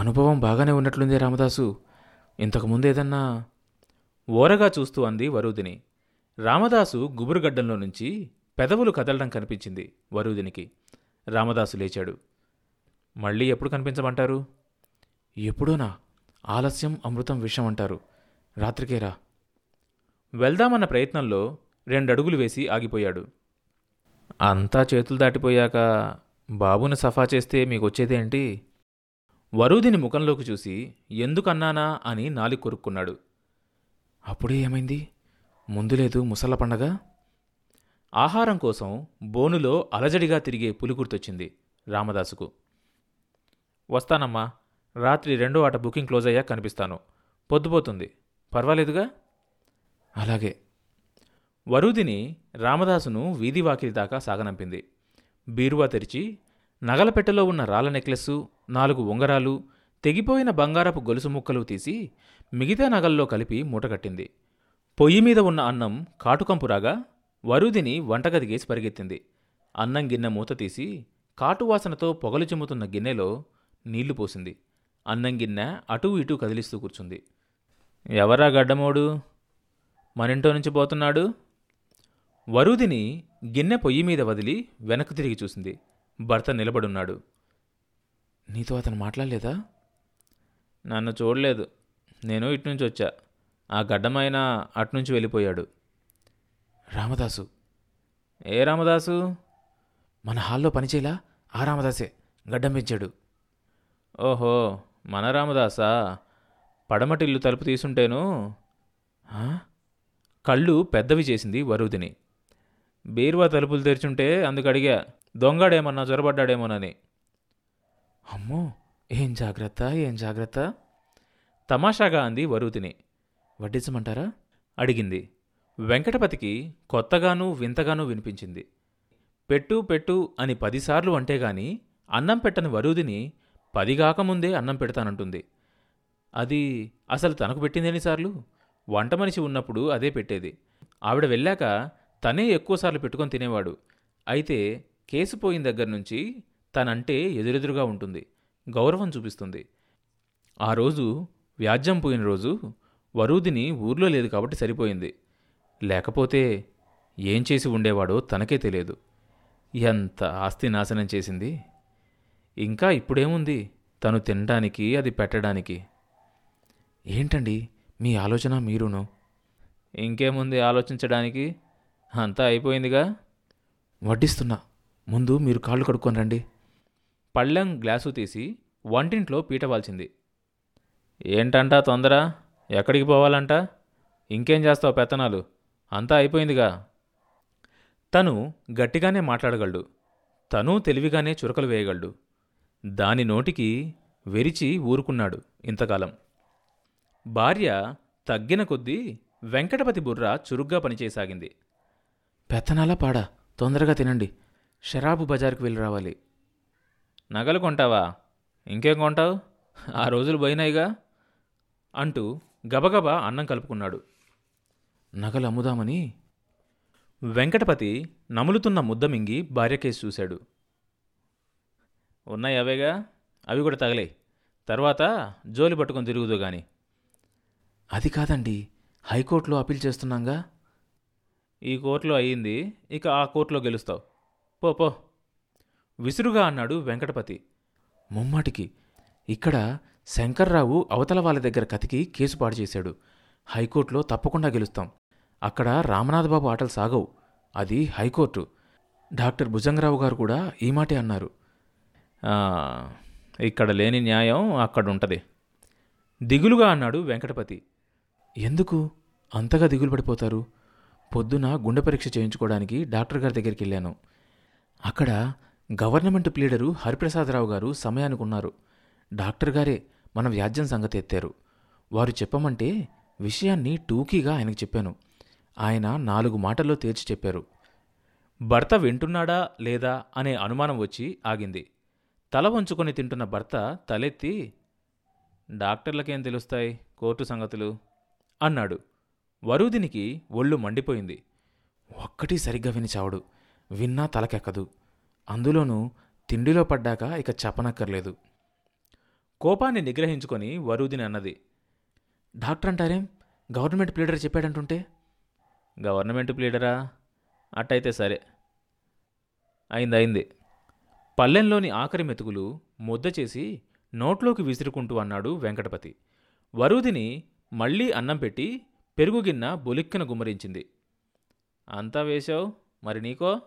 అనుభవం బాగానే ఉన్నట్లుంది రామదాసు. ఇంతకుముందు ఏదన్నా ఓరగా చూస్తూ అంది వరూదిని. రామదాసు గుబురుగడ్డంలో నుంచి పెదవులు కదలడం కనిపించింది వరూదినికి. రామదాసు లేచాడు. మళ్ళీ ఎప్పుడు కనిపించమంటారు? ఎప్పుడోనా? ఆలస్యం అమృతం విషం అంటారు. రాత్రికేరా? వెళ్దామన్న ప్రయత్నంలో రెండడుగులు వేసి ఆగిపోయాడు. అంతా చేతులు దాటిపోయాక బాబును సఫా చేస్తే మీకు వచ్చేదేంటి వరూదిని ముఖంలోకి చూసి ఎందుకన్నానా? అని నాలి కొరుక్కున్నాడు. అప్పుడే ఏమైంది? ముందు లేదు ముసళ్ళ పండగ? ఆహారం కోసం బోనులో అలజడిగా తిరిగే పులి గుర్తొచ్చింది రామదాసుకు. వస్తానమ్మా. రాత్రి రెండో ఆట బుకింగ్ క్లోజ్ అయ్యాక కనిపిస్తాను. పొద్దుపోతుంది. పర్వాలేదుగా? అలాగే. వరుదిని రామదాసును వీధి వాకిలి దాకా సాగనంపింది. బీరువా తెరిచి నగల పెట్టెలో ఉన్న రాళ్ళ నెక్లెస్సు నాలుగు ఉంగరాలు తెగిపోయిన బంగారపు గొలుసు ముక్కలు తీసి మిగతా నగల్లో కలిపి మూటగట్టింది. పొయ్యి మీద ఉన్న అన్నం కాటుకంపురాగా వరుదిని వంటగదిగేసి పరిగెత్తింది. అన్నం గిన్నె మూత తీసి కాటువాసనతో పొగలు చిమ్ముతున్న గిన్నెలో నీళ్ళు పోసింది. అన్నం గిన్నె అటూ ఇటూ కదిలిస్తూ కూర్చుంది. ఎవరా గడ్డమోడు? మనింటో నుంచి పోతున్నాడు? వరుదిని గిన్నె పొయ్యి మీద వదిలి వెనక్కు తిరిగి చూసింది. భర్త నిలబడున్నాడు. నీతో అతను మాట్లాడలేదా? నన్ను చూడలేదు. నేను ఇట్నుంచి వచ్చా. ఆ గడ్డమైన అట్నుంచి వెళ్ళిపోయాడు. రామదాసు. ఏ రామదాసు? మన హాల్లో పనిచేయలా? ఆ రామదాసే. గడ్డం పెంచాడు. ఓహో మన రామదాసా? పడమటిల్లు తలుపు తీసుంటేను? ఆ? కళ్ళు పెద్దవి చేసింది వరుదిని. బీరువా తలుపులు తెరిచుంటే అందుకు అడిగా దొంగడేమన్నా జొరబడ్డాడేమోనని అమ్మో ఏం జాగ్రత్త ఏం జాగ్రత్త? తమాషాగా అంది వరుదిని. వడ్డించమంటారా? అడిగింది. వెంకటపతికి కొత్తగానూ వింతగానూ వినిపించింది. పెట్టు పెట్టు అని పదిసార్లు అంటేగాని అన్నం పెట్టని వరుదిని పదిగాకముందే అన్నం పెడతానంటుంది. అది అసలు తనకు పెట్టింది ఎన్నిసార్లు వంట మనిషి ఉన్నప్పుడు అదే పెట్టేది. ఆవిడ వెళ్ళాక తనే ఎక్కువసార్లు పెట్టుకొని తినేవాడు. అయితే కేసు పోయిన దగ్గర నుంచి తనంటే ఎదురెదురుగా ఉంటుంది. గౌరవం చూపిస్తుంది. ఆ రోజు వ్యాజ్యం పోయిన రోజు వరూదిని ఊర్లో లేదు కాబట్టి సరిపోయింది. లేకపోతే ఏం చేసి ఉండేవాడో తనకే తెలియదు. ఎంత ఆస్తి నాశనం చేసింది. ఇంకా ఇప్పుడేముంది? తను తినడానికి అది పెట్టడానికి. ఏంటండి? మీ ఆలోచన మీరును. ఇంకేముంది ఆలోచించడానికి? అంతా అయిపోయిందిగా? వడ్డిస్తున్నా. ముందు మీరు కాళ్ళు కడుక్కొని రండి. పళ్ళెం గ్లాసు తీసి వంటింట్లో పీటవాల్చింది ఏంటంటా తొందర? ఎక్కడికి పోవాలంట? ఇంకేం చేస్తావు పెత్తనాలు? అంతా అయిపోయిందిగా. తను గట్టిగానే మాట్లాడగలడు. తను తెలివిగానే చురకలు వేయగలడు. దాని నోటికి వెరిచి ఊరుకున్నాడు ఇంతకాలం. భార్య తగ్గిన కొద్దీ వెంకటపతి బుర్ర చురుగ్గా పనిచేయసాగింది. పెత్తనాలా పాడా తొందరగా తినండి. షరాబు బజార్కి వెళ్ళి రావాలి. నగలు కొంటావా? ఇంకేం కొంటావు? ఆ రోజులు పోయినాయిగా? అంటూ గబగబా అన్నం కలుపుకున్నాడు. నగలు అమ్ముదామని వెంకటపతి నములుతున్న ముద్ద మింగి భార్యకేసి చూశాడు. ఉన్నాయి అవేగా? అవి కూడా తగలే. తర్వాత జోలి పట్టుకొని తిరుగుదు గాని. అది కాదండి. హైకోర్టులో అప్పీల్ చేస్తున్నాగా? ఈ కోర్టులో అయ్యింది. ఇక ఆ కోర్టులో గెలుస్తావు. పో పో. విసురుగా అన్నాడు వెంకటపతి. ముమ్మాటికి ఇక్కడ శంకర్రావు అవతల వాళ్ళ దగ్గర కతికి కేసు పాడు చేశాడు. హైకోర్టులో తప్పకుండా గెలుస్తాం. అక్కడ రామనాథబాబు ఆటలు సాగవు. అది హైకోర్టు. డాక్టర్ భుజంగరావు గారు కూడా ఈ మాటే అన్నారు. ఇక్కడ లేని న్యాయం అక్కడ ఉంటుంది దిగులుగా అన్నాడు వెంకటపతి. ఎందుకు? అంతగా దిగులు పడిపోతారు? పొద్దున గుండె పరీక్ష చేయించుకోవడానికి డాక్టర్ గారి దగ్గరికి వెళ్ళాను. అక్కడ గవర్నమెంట్ ప్లీడరు హరిప్రసాదరావు గారు సమయానికి ఉన్నారు డాక్టర్ గారే మన వ్యాజ్యం సంగతి ఎత్తారు. వారు చెప్పమంటే విషయాన్ని టూకీగా ఆయనకు చెప్పాను. ఆయన నాలుగు మాటల్లో తేల్చి చెప్పారు. భర్త వింటున్నాడా లేదా అనే అనుమానం వచ్చి ఆగింది. తల వంచుకొని తింటున్న భర్త తలెత్తి డాక్టర్లకేం తెలుస్తాయి కోర్టు సంగతులు? అన్నాడు. వరుదినికి ఒళ్ళు మండిపోయింది. ఒక్కటి సరిగ్గా విని చావడు. విన్నా తలకెక్కదు. అందులోనూ తిండిలో పడ్డాక ఇక చెప్పనక్కర్లేదు. కోపాన్ని నిగ్రహించుకొని వరూదిని అన్నది. డాక్టర్ అంటారేం గవర్నమెంట్ ప్లీడర్ చెప్పాడంటుంటే? గవర్నమెంట్ ప్లీడరా? అట్టయితే సరే. అయింది అయింది పల్లెంలోని ఆఖరి మెతుకులు ముద్ద చేసి నోట్లోకి విసురుకుంటూ అన్నాడు వెంకటపతి. వరూదిని మళ్ళీ అన్నం పెట్టి పెరుగు గిన్నె బొలిక్కిన గుమ్మరించింది. అంతా వేశావు? మరి నీకో?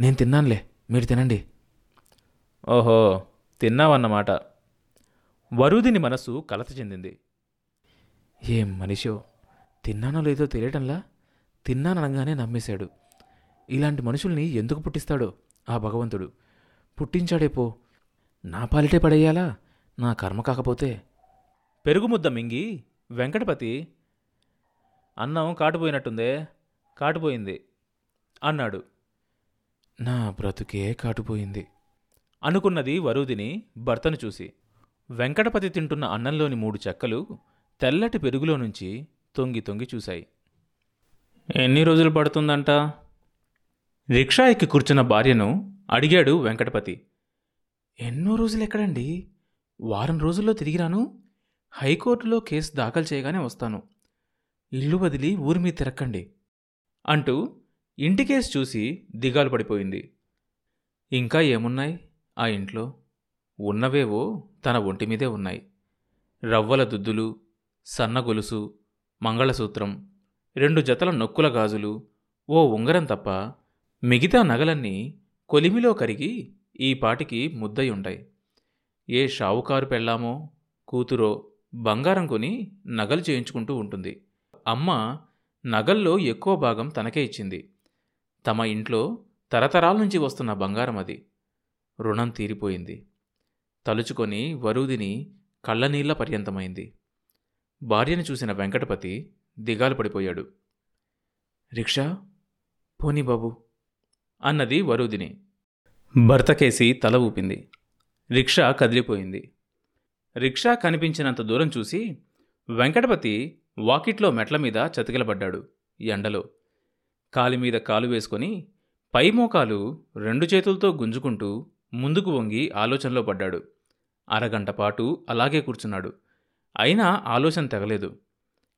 నేను తిన్నానులే మీరు తినండి. ఓహో తిన్నావన్నమాట. వరుదిని మనస్సు కలత చెందింది. ఏం మనిషో తిన్నానో లేదో తెలియటంలా తిన్నాననగానే నమ్మేశాడు. ఇలాంటి మనుషుల్ని ఎందుకు పుట్టిస్తాడో ఆ భగవంతుడు. పుట్టించాడే పో నా పాలిటే పడేయాలా? నా కర్మ కాకపోతే. పెరుగు ముద్ద మింగి వెంకటపతి అన్నం కాటుపోయినట్టుందే కాటుపోయింది అన్నాడు. నా బ్రతుకే కాటుపోయింది. అనుకున్నది వరూదిని భర్తను చూసి. వెంకటపతి తింటున్న అన్నంలోని మూడు చెక్కలు తెల్లటి పెరుగులో నుంచి తొంగి తొంగి చూశాయి. ఎన్ని రోజులు పడుతుందంట? రిక్షా ఎక్కి కూర్చున్న భార్యను అడిగాడు వెంకటపతి. ఎన్నో రోజులు ఎక్కడండి వారం రోజుల్లో తిరిగిరాను హైకోర్టులో కేసు దాఖలు చేయగానే వస్తాను. ఇల్లు వదిలి ఊరి మీద తిరక్కండి అంటూ ఇంటికేసి చూసి దిగాలు పడిపోయింది. ఇంకా ఏమున్నాయి? ఆ ఇంట్లో ఉన్నవేవో తన ఒంటి మీదే ఉన్నాయి. రవ్వల దుద్దులు సన్న గొలుసు మంగళసూత్రం రెండు జతల నొక్కుల గాజులు ఓ ఉంగరం తప్ప మిగతా నగలన్నీ కొలిమిలో కరిగి ఈ పాటికి ముద్దై ఉంటాయి ఏ షావుకారు పెళ్ళామో కూతురో బంగారం కొని నగలు చేయించుకుంటూ ఉంటుంది. అమ్మ నగల్లో ఎక్కువ భాగం తనకే ఇచ్చింది. తమ ఇంట్లో తరతరాల నుంచి వస్తున్న బంగారం అది. రుణం తీరిపోయింది. తలుచుకొని వరూదిని కళ్ళనీళ్ళ పర్యంతమైంది. భార్యను చూసిన వెంకటపతి దిగాలు పడిపోయాడు. రిక్షా? పోనీ బాబు! అన్నది వరూదిని. భర్తకేసి తల ఊపింది. రిక్షా కదిలిపోయింది. రిక్షా కనిపించినంత దూరం చూసి వెంకటపతి వాకిట్లో మెట్ల మీద చతికిలబడ్డాడు ఎండలో. కాలి మీద కాలు వేసుకొని పై మోకాలు రెండు చేతులతో గుంజుకుంటూ ముందుకు వంగి ఆలోచనలో పడ్డాడు. అరగంట పాటు అలాగే కూర్చున్నాడు. అయినా ఆలోచన తెగలేదు.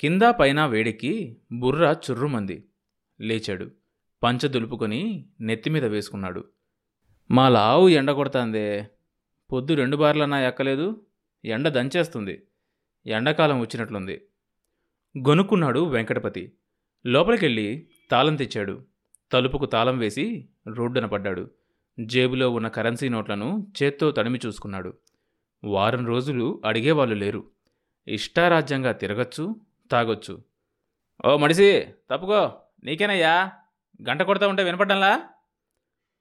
కింద పైన వేడెక్కి బుర్ర చుర్రుమంది. లేచాడు. పంచ దులుపుకొని నెత్తిమీద వేసుకున్నాడు. మా లావు ఎండ కొడతాందే. పొద్దు రెండు బార్లన్నా ఎక్కలేదు. ఎండ దంచేస్తుంది. ఎండాకాలం వచ్చినట్లుంది. గొనుక్కున్నాడు వెంకటపతి. లోపలికెళ్ళి తాళం తెచ్చాడు. తలుపుకు తాళం వేసి రోడ్డున పడ్డాడు. జేబులో ఉన్న కరెన్సీ నోట్లను చేత్తో తడిమి చూసుకున్నాడు. వారం రోజులు అడిగేవాళ్ళు లేరు. ఇష్టారాజ్యంగా తిరగచ్చు తాగొచ్చు. ఓ మడిసి తప్పుకో. నీకేనయ్యా? గంట కొడతా ఉంటే వినపడ్డంలా?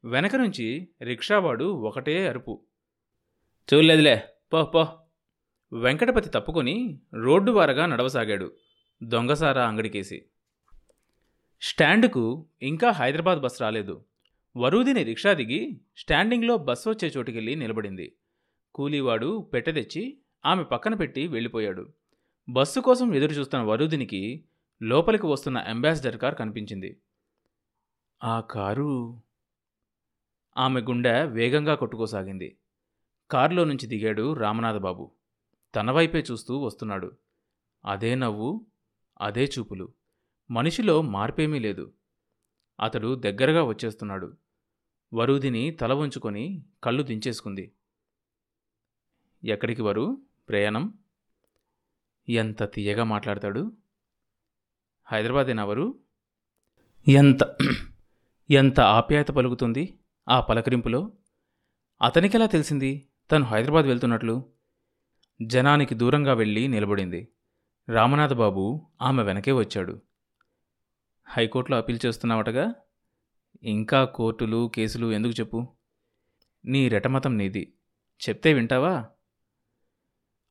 వెనక నుంచి రిక్షావాడు ఒకటే అరుపు. చూడలేదులే. పో పో. వెంకటపతి తప్పుకొని రోడ్డు వారగా నడవసాగాడు. దొంగసారా అంగడికేసి స్టాండ్కు ఇంకా హైదరాబాద్ బస్ రాలేదు. వరూదిని రిక్షా దిగి స్టాండింగ్లో బస్సు వచ్చే చోటుకెళ్ళి నిలబడింది. కూలీవాడు పెట్టె తెచ్చి ఆమె పక్కన పెట్టి వెళ్ళిపోయాడు. బస్సు కోసం ఎదురు చూస్తున్న వరూదినికి లోపలికి వస్తున్న అంబాసిడర్ కార్ కనిపించింది. ఆ కారు? ఆమె గుండె వేగంగా కొట్టుకోసాగింది. కారులో నుంచి దిగాడు రామనాథబాబు. తన వైపే చూస్తూ వస్తున్నాడు. అదే నవ్వు అదే చూపులు. మనిషిలో మార్పేమీ లేదు. అతడు దగ్గరగా వచ్చేస్తున్నాడు. వరుదిని తల వంచుకొని కళ్ళు దించేసుకుంది. ఎక్కడికి వరు? ప్రయాణం? ఎంత తీయగా మాట్లాడతాడు? హైదరాబాదేనా వరు? ఎంత ఎంత ఆప్యాయత పలుకుతుంది ఆ పలకరింపులో? అతనికెలా తెలిసింది? తను హైదరాబాద్ వెళ్తున్నట్లు? జనానికి దూరంగా వెళ్ళి నిలబడింది. రామనాథబాబు ఆమె వెనకే వచ్చాడు. హైకోర్టులో అప్పీల్ చేస్తున్నావటగా? ఇంకా కోర్టులు కేసులు ఎందుకు చెప్పు? నీ రెటమతం నీది. చెప్తే వింటావా?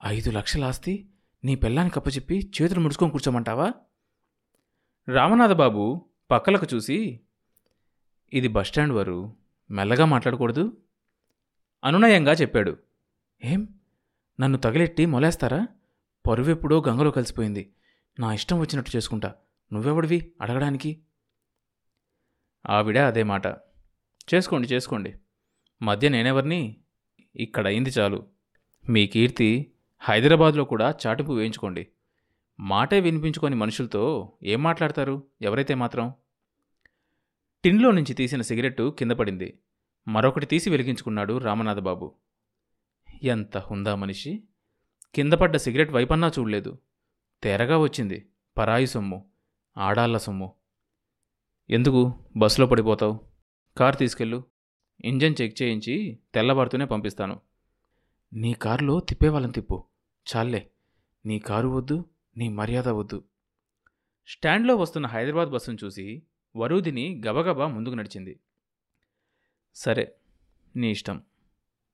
ఐదు లక్షల ఆస్తి నీ పెళ్ళానికి అప్పచెప్పి చేతులు ముడుచుకొని కూర్చోమంటావా? రామనాథబాబు పక్కలకు చూసి ఇది బస్టాండ్ వారు మెల్లగా మాట్లాడకూడదు? అనునయంగా చెప్పాడు. ఏం? నన్ను తగిలెట్టి మొలేస్తారా? పరువెప్పుడో గంగలో కలిసిపోయింది. నా ఇష్టం వచ్చినట్టు చేసుకుంటా. నువ్వెవడివి? అడగడానికి. ఆవిడ అదే మాట. చేసుకోండి చేసుకోండి. మధ్య నేనెవరిని? ఇక్కడ అయింది చాలు. మీ కీర్తి హైదరాబాద్లో కూడా చాటింపు వేయించుకోండి. మాటే వినిపించుకొని మనుషులతో ఏం మాట్లాడతారు? ఎవరైతే మాత్రం? టిన్లో నుంచి తీసిన సిగరెట్టు కింద పడింది. మరొకటి తీసి వెలిగించుకున్నాడు రామనాథబాబు. ఎంత హుందా మనిషి. కింద పడ్డ సిగరెట్ వైపన్నా చూడలేదు. తెరగా వచ్చింది. పరాయి సొమ్ము. ఆడాళ్ళ సొమ్ము. ఎందుకు? బస్సులో పడిపోతావు. కారు తీసుకెళ్ళు. ఇంజన్ చెక్ చేయించి తెల్లబారుతూనే పంపిస్తాను. నీ కారులో తిప్పేవాళ్ళని తిప్పు. చాలే నీ కారు వద్దు నీ మర్యాద వద్దు. స్టాండ్లో వస్తున్న హైదరాబాద్ బస్సును చూసి వరూదిని గబగబా ముందుకు నడిచింది. సరే నీ ఇష్టం.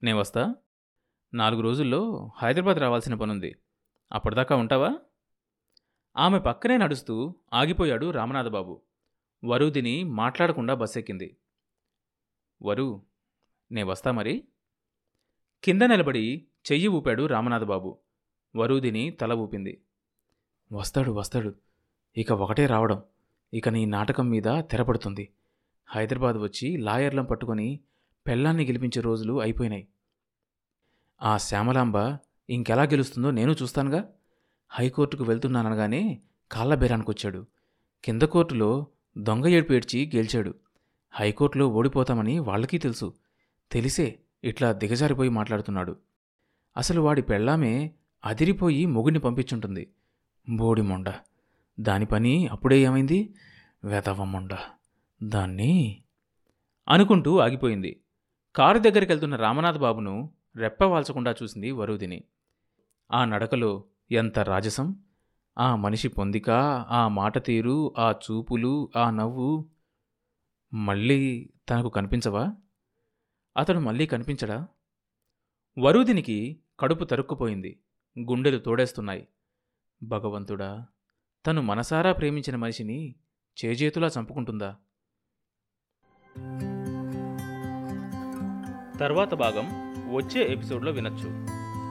నే వస్తా. నాలుగు రోజుల్లో హైదరాబాద్ రావాల్సిన పనుంది. అప్పటిదాకా ఉంటావా? ఆమె పక్కనే నడుస్తూ ఆగిపోయాడు రామనాథబాబు. వరూదిని మాట్లాడకుండా బస్సెక్కింది. వరు నే వస్తా మరి? కింద నిలబడి చెయ్యి ఊపాడు రామనాథబాబు. వరూదిని తల ఊపింది. వస్తాడు వస్తాడు. ఇక ఒకటే రావడం. ఇక నీ నాటకం మీద తెరపడుతుంది. హైదరాబాద్ వచ్చి లాయర్లం పట్టుకొని పెళ్ళాన్ని గెలిపించే రోజులు అయిపోయినాయి. ఆ శ్యామలాంబ ఇంకెలా గెలుస్తుందో నేను చూస్తానుగా? హైకోర్టుకు వెళ్తున్నాననగానే కాళ్ళ బేరానికొచ్చాడు కింద కోర్టులో దొంగ ఏడుపు ఏడ్చి గెలిచాడు. హైకోర్టులో ఓడిపోతామని వాళ్ళకీ తెలుసు. తెలిసే ఇట్లా దిగజారిపోయి మాట్లాడుతున్నాడు. అసలు వాడి పెళ్ళామే అదిరిపోయి మొగుడిని పంపించుంటుంది. బోడి మొండ. దాని పని అప్పుడే ఏమైంది? వెదవ మొండ. దాన్ని అనుకుంటూ ఆగిపోయింది. కారు దగ్గరికి వెళ్తున్న రామనాథ్ బాబును రెప్పవాల్చకుండా చూసింది వరుదిని. ఆ నడకలో ఎంత రాజసం? ఆ మనిషి పొందిక ఆ మాట తీరు ఆ చూపులు ఆ నవ్వు మళ్ళీ తనకు కనిపించవా? అతడు మళ్ళీ కనిపించడా? వరుదినికి కడుపు తరుక్కుపోయింది. గుండెలు తోడేస్తున్నాయి. భగవంతుడా తను మనసారా ప్రేమించిన మనిషిని చేజేతులా చంపుకుంటుందా? తర్వాత భాగం వచ్చే ఎపిసోడ్లో వినొచ్చు.